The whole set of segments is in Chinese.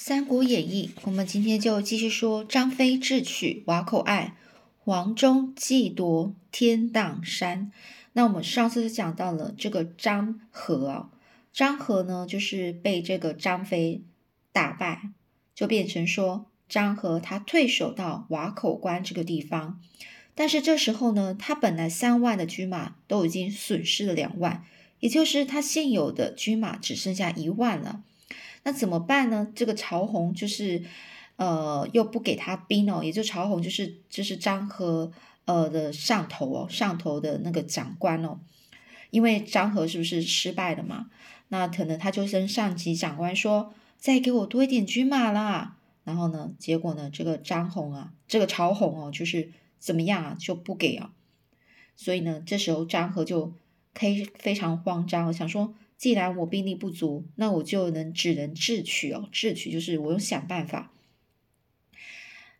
三国演义》，我们今天就继续说张飞智取瓦口隘，黄忠计夺天荡山。那我们上次就讲到了这个张合啊，张合呢就是被这个张飞打败，就变成说张合他退守到瓦口关这个地方。但是这时候呢，他本来三万的军马都已经损失了两万，也就是他现有的军马只剩下一万了。那怎么办呢？这个曹洪就是，呃，又不给他兵哦，也就曹洪就是就是张合呃的上头哦，上头的那个长官哦，因为张合是不是失败了嘛？那可能他就跟上级长官说，再给我多一点军马啦。然后呢，结果呢，这个张宏啊，这个曹洪哦，就是怎么样啊，就不给啊。所以呢，这时候张合就可以非常慌张，想说。既然我兵力不足，那我就能只能智取哦，智取就是我用想办法。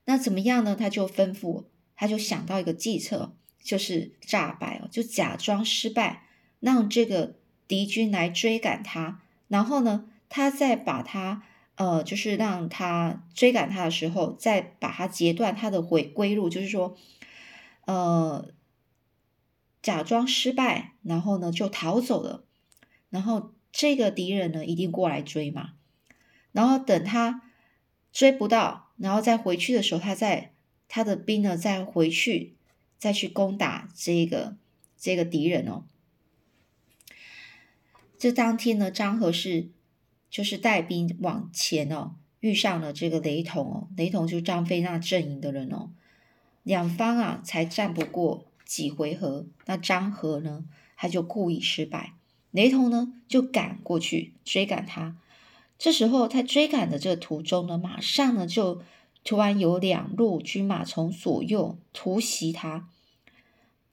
那怎么样呢？他就吩咐，他就想到一个计策，就是诈败哦，就假装失败，让这个敌军来追赶他，然后呢，他再把他呃，就是让他追赶他的时候，再把他截断他的回归路，就是说，呃，假装失败，然后呢就逃走了。然后这个敌人呢，一定过来追嘛。然后等他追不到，然后再回去的时候，他再他的兵呢再回去，再去攻打这个这个敌人哦。这当天呢，张合是就是带兵往前哦，遇上了这个雷同哦，雷同就是张飞那阵营的人哦。两方啊，才战不过几回合，那张合呢，他就故意失败。雷同呢，就赶过去追赶他。这时候，他追赶的这个途中呢，马上呢就突然有两路军马从左右突袭他，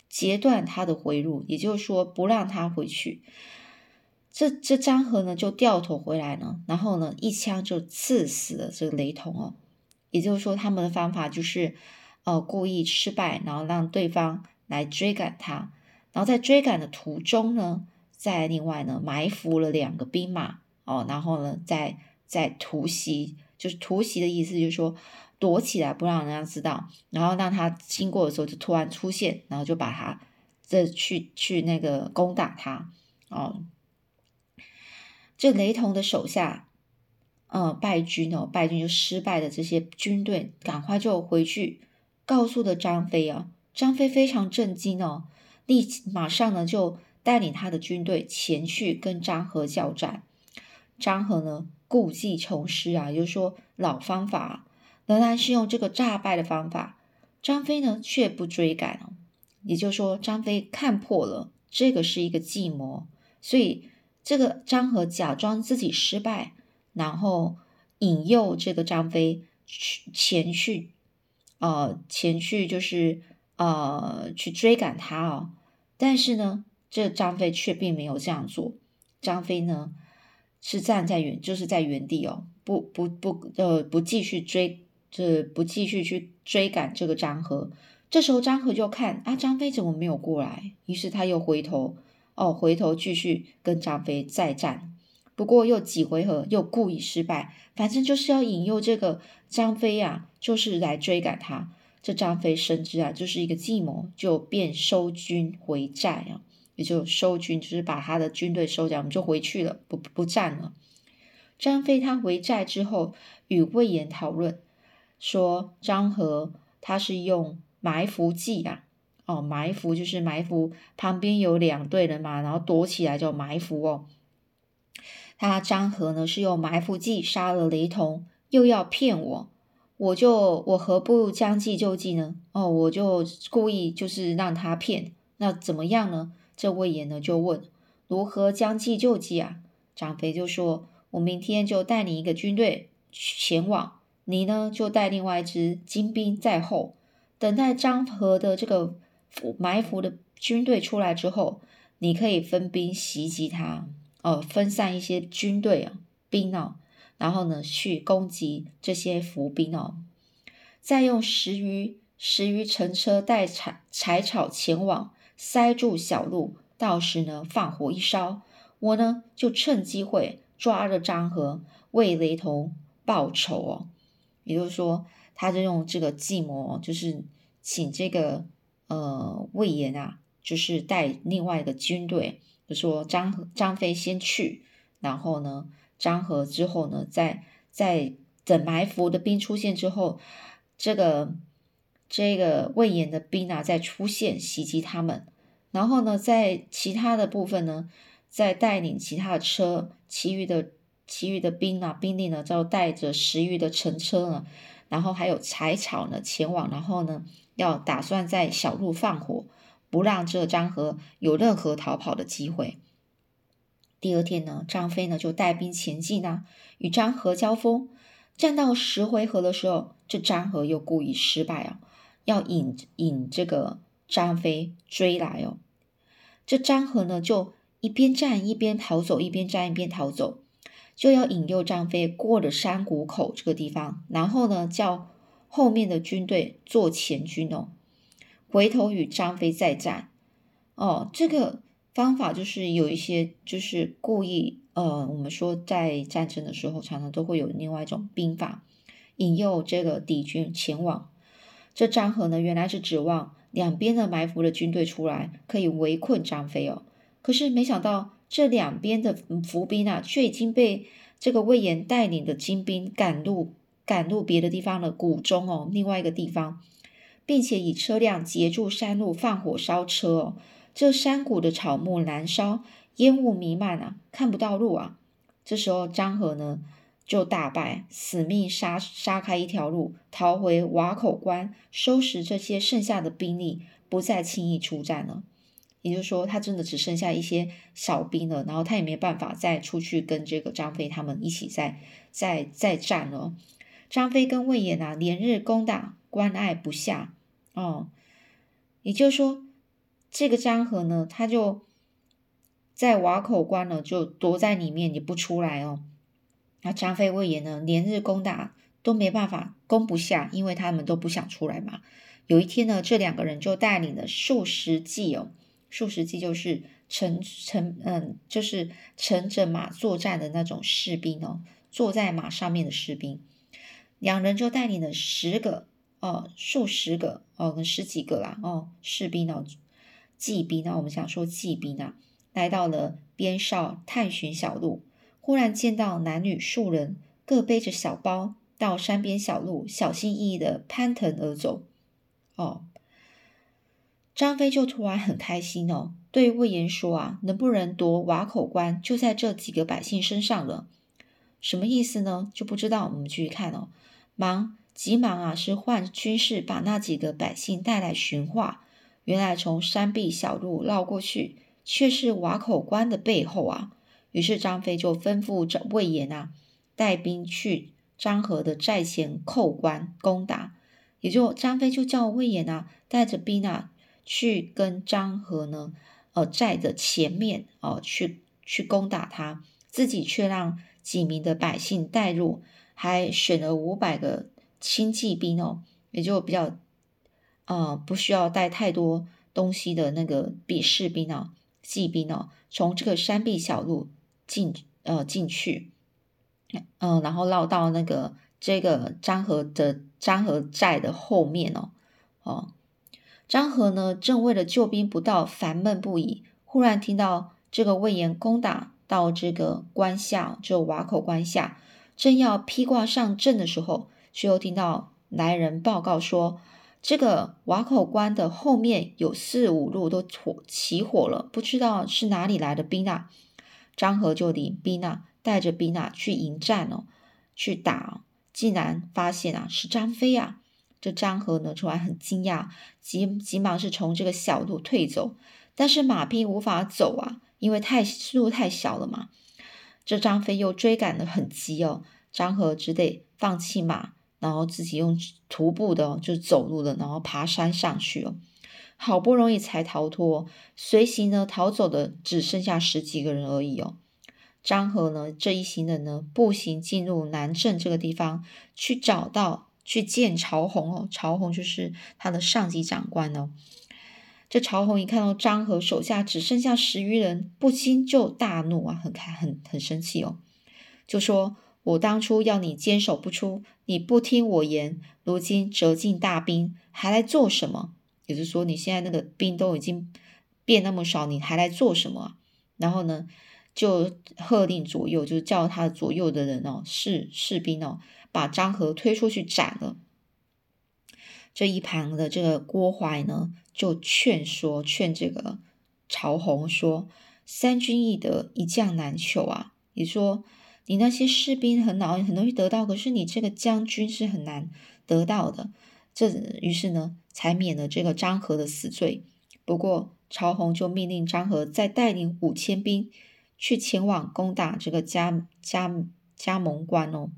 截断他的回路，也就是说不让他回去。这这张合呢就掉头回来呢，然后呢一枪就刺死了这个雷同哦。也就是说，他们的方法就是呃故意失败，然后让对方来追赶他，然后在追赶的途中呢。再另外呢，埋伏了两个兵马哦，然后呢，再再突袭，就是突袭的意思，就是说躲起来不让人家知道，然后让他经过的时候就突然出现，然后就把他这去去那个攻打他哦。这雷同的手下，呃，败军哦，败军就失败的这些军队，赶快就回去告诉了张飞啊。张飞非常震惊哦，立即马上呢就。带领他的军队前去跟张合交战，张合呢故技重施啊，也就是说老方法仍然是用这个诈败的方法。张飞呢却不追赶哦，也就是说张飞看破了这个是一个计谋，所以这个张合假装自己失败，然后引诱这个张飞去前去，呃前去就是呃去追赶他哦，但是呢。这张飞却并没有这样做，张飞呢是站在原，就是在原地哦，不不不，呃，不继续追，这不继续去追赶这个张合。这时候张合就看啊，张飞怎么没有过来？于是他又回头，哦，回头继续跟张飞再战。不过又几回合又故意失败，反正就是要引诱这个张飞呀，就是来追赶他。这张飞深知啊，就是一个计谋，就便收军回寨啊。也就收军，就是把他的军队收掉，我们就回去了，不不战了。张飞他回寨之后，与魏延讨论，说张合他是用埋伏计啊，哦，埋伏就是埋伏旁边有两队人马，然后躲起来叫埋伏哦。他张合呢是用埋伏计杀了雷同，又要骗我，我就我何不将计就计呢？哦，我就故意就是让他骗，那怎么样呢？这魏延呢就问如何将计就计啊？张飞就说：“我明天就带领一个军队前往，你呢就带另外一支精兵在后，等待张合的这个埋伏的军队出来之后，你可以分兵袭击他，哦，分散一些军队啊兵哦，然后呢去攻击这些伏兵哦，再用十余十余乘车带柴柴草前往。”塞住小路，到时呢放火一烧，我呢就趁机会抓着张合，为雷同报仇哦。也就是说，他就用这个计谋，就是请这个呃魏延啊，就是带另外一个军队，就说张张飞先去，然后呢，张合之后呢，在在等埋伏的兵出现之后，这个这个魏延的兵啊在出现袭击他们，然后呢，在其他的部分呢，再带领其他的车，其余的。其余的兵啊，兵力呢，就带着十余的乘车呢，然后还有柴草呢，前往，然后呢，要打算在小路放火，不让这张合有任何逃跑的机会。第二天呢，张飞呢就带兵前进呢，与张合交锋，战到十回合的时候，这张合又故意失败啊，要引引这个张飞追来哦。这张合呢就一边战一边逃走，一边战一边逃走。就要引诱张飞过了山谷口这个地方，然后呢，叫后面的军队做前军哦，回头与张飞再战哦。这个方法就是有一些就是故意呃，我们说在战争的时候，常常都会有另外一种兵法，引诱这个敌军前往。这张合呢，原来是指望两边的埋伏的军队出来，可以围困张飞哦。可是没想到。这两边的伏兵啊，却已经被这个魏延带领的精兵赶入赶入别的地方的谷中哦，另外一个地方，并且以车辆截住山路，放火烧车哦。这山谷的草木燃烧，烟雾弥漫啊，看不到路啊。这时候张合呢就大败，死命杀杀开一条路，逃回瓦口关，收拾这些剩下的兵力，不再轻易出战了。也就是说，他真的只剩下一些小兵了，然后他也没办法再出去跟这个张飞他们一起再再再战了。张飞跟魏延啊，连日攻打关隘不下哦。也就是说，这个张合呢，他就在瓦口关呢，就躲在里面，也不出来哦。那张飞、魏延呢，连日攻打都没办法攻不下，因为他们都不想出来嘛。有一天呢，这两个人就带领了数十骑哦。数十骑就是乘乘嗯，就是乘着马作战的那种士兵哦，坐在马上面的士兵，两人就带领了十个哦，数十个哦，十几个啦哦，士兵哦，骑兵呢，我们想说骑兵啊，来到了边上探寻小路，忽然见到男女数人各背着小包，到山边小路，小心翼翼的攀藤而走，哦。张飞就突然很开心哦，对魏延说：“啊，能不能夺瓦口关，就在这几个百姓身上了。什么意思呢？就不知道。我们继续看哦。忙急忙啊，是换军士把那几个百姓带来寻话。原来从山壁小路绕过去，却是瓦口关的背后啊。于是张飞就吩咐着魏延啊，带兵去张合的寨前叩关攻打。也就张飞就叫魏延啊，带着兵啊。”去跟张合呢，呃，寨的前面哦，去去攻打他，自己却让几名的百姓带入，还选了五百个轻骑兵哦，也就比较，呃，不需要带太多东西的那个比士兵啊，骑兵哦，从这个山壁小路进呃进去，嗯，然后绕到那个这个张合的张合寨的后面哦，哦。张合呢，正为了救兵不到，烦闷不已。忽然听到这个魏延攻打到这个关下，就瓦口关下，正要披挂上阵的时候，却又听到来人报告说，这个瓦口关的后面有四五路都火起火了，不知道是哪里来的兵啊。张合就领兵啊，带着兵啊去迎战哦，去打，竟然发现啊是张飞啊。这张合呢，突然很惊讶，急急忙是从这个小路退走，但是马匹无法走啊，因为太路太小了嘛。这张飞又追赶的很急哦，张合只得放弃马，然后自己用徒步的就走路的，然后爬山上去哦，好不容易才逃脱。随行呢逃走的只剩下十几个人而已哦。张和呢这一行人呢步行进入南郑这个地方，去找到。去见曹洪哦，曹洪就是他的上级长官哦。这曹洪一看到张和手下只剩下十余人，不禁就大怒啊，很开很很生气哦，就说：“我当初要你坚守不出，你不听我言，如今折尽大兵，还来做什么？也就是说，你现在那个兵都已经变那么少，你还来做什么？然后呢，就喝令左右，就叫他左右的人哦，士士兵哦，把张合推出去斩了。这一旁的这个郭淮呢，就劝说劝这个曹洪说：“三军易得，一将难求啊！你说。”你那些士兵很老，很容易得到，可是你这个将军是很难得到的。这于是呢，才免了这个张合的死罪。不过曹洪就命令张合再带领五千兵去前往攻打这个加加加盟关哦，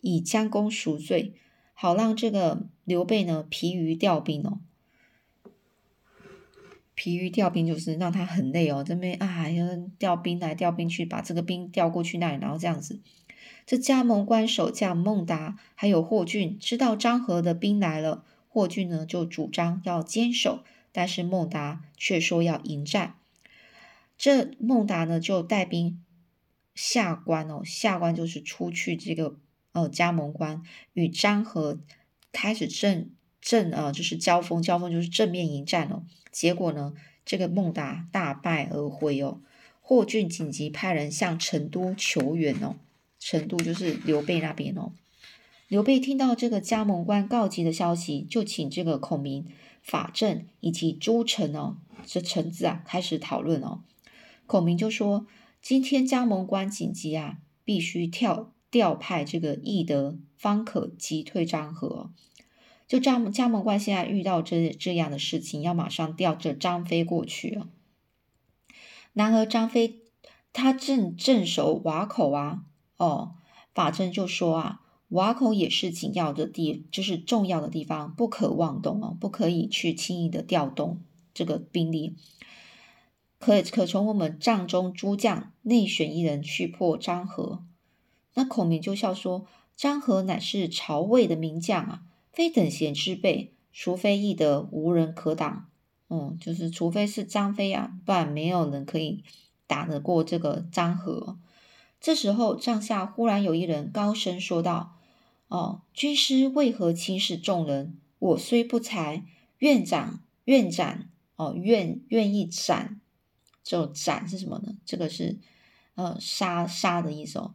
以将功赎罪，好让这个刘备呢疲于调兵哦。疲于调兵就是让他很累哦，这边啊要调兵来调兵去，把这个兵调过去那里，然后这样子。这加盟关守将孟达还有霍峻知道张合的兵来了，霍峻呢就主张要坚守，但是孟达却说要迎战。这孟达呢就带兵下关哦，下关就是出去这个呃加盟关，与张合开始正正呃就是交锋，交锋就是正面迎战哦。结果呢，这个孟达大败而回哦。霍峻紧急派人向成都求援哦。程度就是刘备那边哦。刘备听到这个加盟官告急的消息，就请这个孔明、法正以及诸臣哦，这臣子啊开始讨论哦。孔明就说：“今天加盟官紧急啊，必须调调派这个翼德，方可击退张合。”就加盟加盟官现在遇到这这样的事情，要马上调这张飞过去啊。然而张飞他正镇守瓦口啊，哦，法正就说啊，瓦口也是紧要的地，就是重要的地方，不可妄动哦，不可以去轻易的调动这个兵力。可可从我们帐中诸将内选一人去破张合。那孔明就笑说：“张合乃是曹魏的名将啊。”非等闲之辈，除非翼德无人可挡，嗯，就是除非是张飞啊，不然没有人可以打得过这个张合。这时候帐下忽然有一人高声说道：“哦，军师为何轻视众人？我虽不才，愿斩愿斩哦，愿愿意斩。就斩是什么呢？这个是呃杀杀的意思哦。”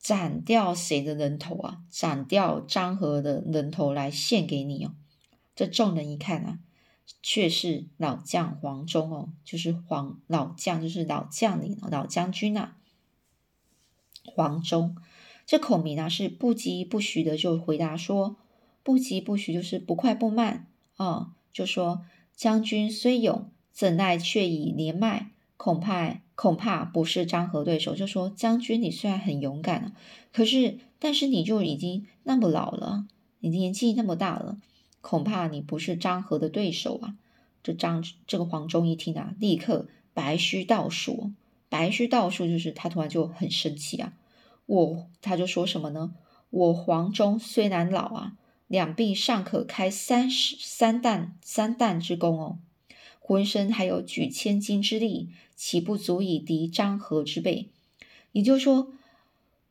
斩掉谁的人头啊？斩掉张合的人头来献给你哦。这众人一看啊，却是老将黄忠哦，就是黄老将，就是老将领、老将军呐。黄忠，这孔明啊是不急不徐的就回答说：“不急不徐就是不快不慢啊。”就说将军虽勇，怎奈却已年迈，恐怕。恐怕不是张合对手。就说将军，你虽然很勇敢可是，但是你就已经那么老了，你年纪那么大了，恐怕你不是张合的对手啊。这张这个黄忠一听啊，立刻白须倒数，白须倒数就是他突然就很生气啊。我他就说什么呢？我黄忠虽然老啊，两臂尚可开三十三担三担之功哦。浑身还有举千斤之力，岂不足以敌张合之辈？也就是说，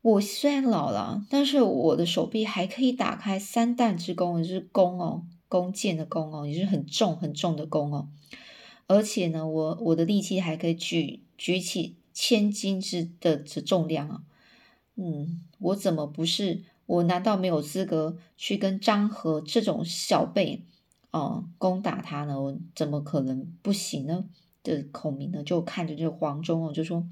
我虽然老了，但是我的手臂还可以打开三弹之弓，就是弓哦，弓箭的弓哦，也是很重很重的弓哦。而且呢，我我的力气还可以举举起千斤之的的重量啊。嗯，我怎么不是？我难道没有资格去跟张合这种小辈？哦，攻打他呢？我怎么可能不行呢？这孔明呢，就看着这黄忠哦，就说：“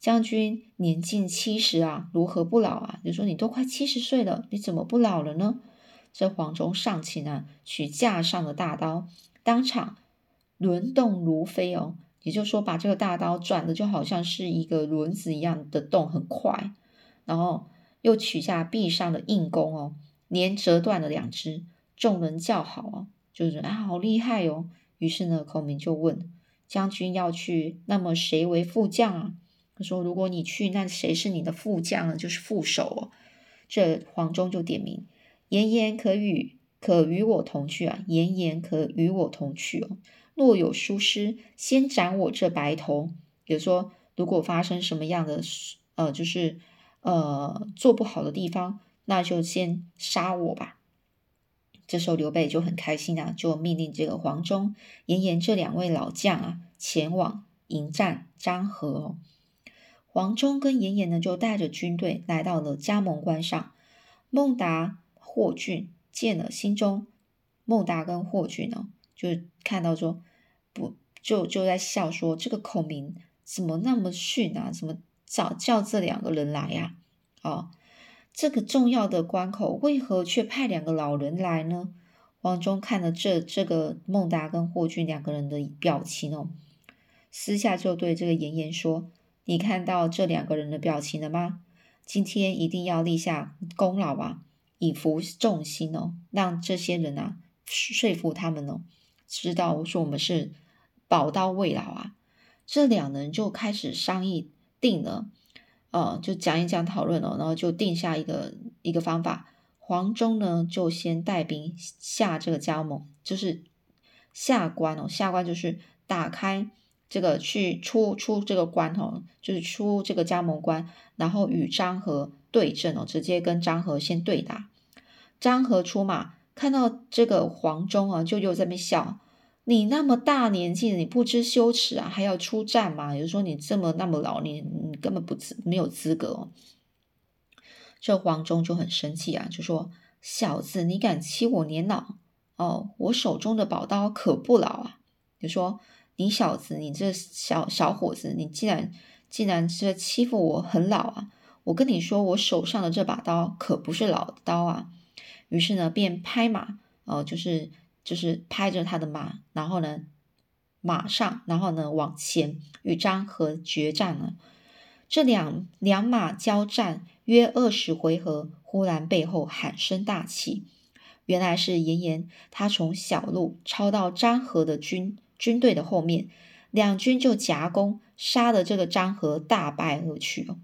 将军年近七十啊，如何不老啊？”就说：“你都快七十岁了，你怎么不老了呢？”这黄忠上前呢，取架上的大刀，当场轮动如飞哦，也就是说，把这个大刀转的就好像是一个轮子一样的动，很快。然后又取下臂上的硬弓哦，连折断了两只。众人叫好哦，就是啊，好厉害哦。于是呢，孔明就问将军要去，那么谁为副将啊？他说：如果你去，那谁是你的副将呢？就是副手哦。这黄忠就点名：言言可与可与我同去啊！言言可与我同去哦。若有疏失，先斩我这白头。比如说，如果发生什么样的呃，就是。呃做不好的地方，那就先杀我吧。这时候刘备就很开心啊，就命令这个黄忠、严颜这两位老将啊，前往迎战张合。黄忠跟严颜呢，就带着军队来到了加盟关上。孟达、霍峻见了，心中孟达跟霍峻呢，就看到说不，就就在笑说：“这个孔明怎么那么逊啊？怎么早叫这两个人来呀？哦，这个重要的关口，为何却派两个老人来呢？”黄忠看了这这个孟达跟霍峻两个人的表情哦，私下就对这个严颜说。你看到这两个人的表情了吗？今天一定要立下功劳啊，以服众心哦，让这些人啊说服他们哦，知道说我们是宝刀未老啊。这两人就开始商议定了，呃，就讲一讲讨论了，然后就定下一个一个方法。黄忠呢就先带兵下这个加盟，就是下关哦，下关就是打开。这个去出出这个关哦，就是出这个加盟关，然后与张合对阵哦，直接跟张合先对打。张合出马，看到这个黄忠啊，就又在那边笑：“你那么大年纪了，你不知羞耻啊，还要出战吗？也就说，你这么那么老，你你根本不资没有资格。”哦。这黄忠就很生气啊，就说：“小子，你敢欺我年老？哦，我手中的宝刀可不老啊！”就说。你小子，你这小小伙子，你竟然竟然是欺负我很老啊！我跟你说，我手上的这把刀可不是老刀啊！于是呢，便拍马，哦，就是就是拍着他的马，然后呢，马上，然后呢，往前与张合决战了。这两两马交战约二十回合，忽然背后喊声大起，原来是严颜，他从小路抄到张合的军。军队的后面，两军就夹攻，杀的这个张合大败而去哦。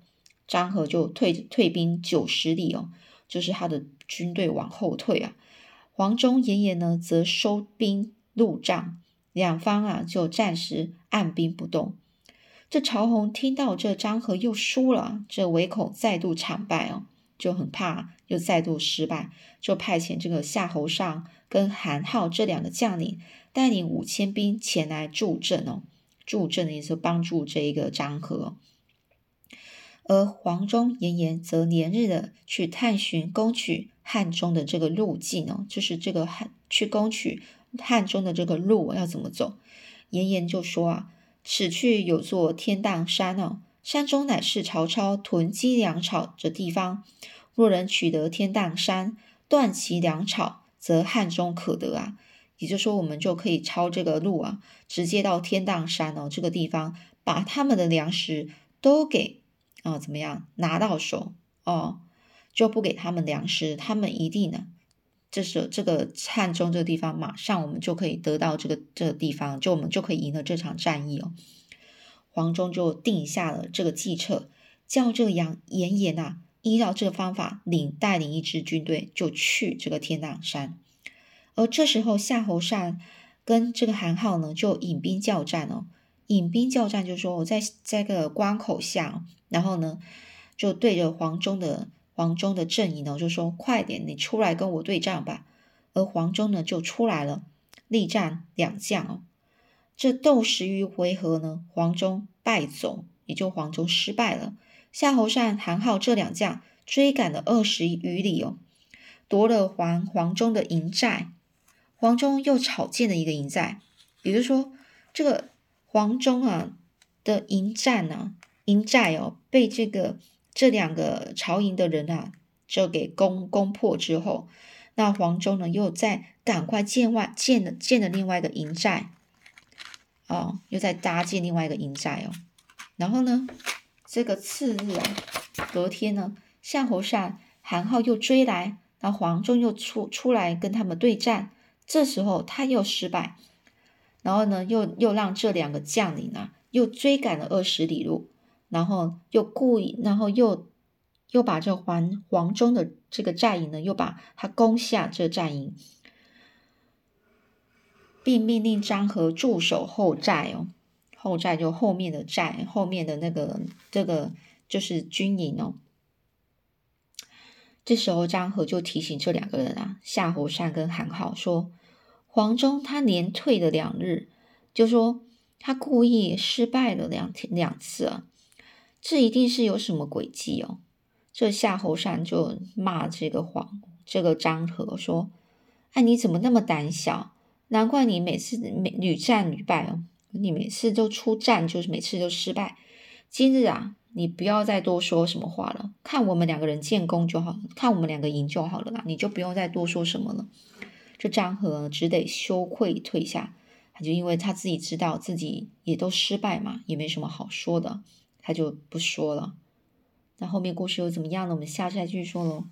张合就退退兵九十里哦，就是他的军队往后退啊。黄忠、爷爷呢，则收兵入帐，两方啊就暂时按兵不动。这曹洪听到这张合又输了，这唯恐再度惨败哦，就很怕又再度失败，就派遣这个夏侯尚跟韩浩这两个将领。带领五千兵前来助阵哦，助阵的意思帮助这一个张合，而黄忠、严颜则连日的去探寻攻取汉中的这个路径哦，就是这个汉去攻取汉中的这个路要怎么走？严颜就说啊，此去有座天荡山哦，山中乃是曹操囤积粮草的地方，若能取得天荡山，断其粮草，则汉中可得啊。也就是说，我们就可以抄这个路啊，直接到天荡山哦这个地方，把他们的粮食都给啊怎么样拿到手哦，就不给他们粮食，他们一定呢，这是这个汉中这个地方，马上我们就可以得到这个这个地方，就我们就可以赢了这场战役哦。黄忠就定下了这个计策，叫这个杨严颜呐，依照这个方法领带领一支军队就去这个天荡山。而这时候，夏侯尚跟这个韩浩呢，就引兵叫战哦。引兵叫战，就说我在这个关口下，然后呢，就对着黄忠的黄忠的阵营呢，就说：“快点，你出来跟我对战吧。”而黄忠呢，就出来了，力战两将哦。这斗十余回合呢，黄忠败走，也就黄忠失败了。夏侯尚、韩浩这两将追赶了二十余里哦，夺了黄黄忠的营寨。黄忠又草建了一个营寨，也就是说，这个黄忠啊的营寨呢，营寨哦，被这个这两个曹营的人啊，就给攻攻破之后，那黄忠呢又在赶快建外建了建了另外一个营寨，哦，又在搭建另外一个营寨哦，然后呢，这个次日啊，隔天呢，夏侯尚、韩浩又追来，然后黄忠又出出来跟他们对战。这时候他又失败，然后呢，又又让这两个将领啊，又追赶了二十里路，然后又故意，然后又又把这黄黄忠的这个战营呢，又把他攻下这战营，并命令张合驻守后寨哦，后寨就后面的寨，后面的那个这个就是军营哦。这时候张合就提醒这两个人啊，夏侯善跟韩浩说，黄忠他连退了两日，就说他故意失败了两两次啊，这一定是有什么诡计哦。这夏侯善就骂这个黄这个张合说：“哎，你怎么那么胆小？难怪你每次每屡战屡败哦，你每次都出战就是每次都失败。今日啊。”你不要再多说什么话了，看我们两个人建功就好了，看我们两个赢就好了啦，你就不用再多说什么了。这张合只得羞愧退下，他就因为他自己知道自己也都失败嘛，也没什么好说的，他就不说了。那后面故事又怎么样呢？我们下次再继续说喽。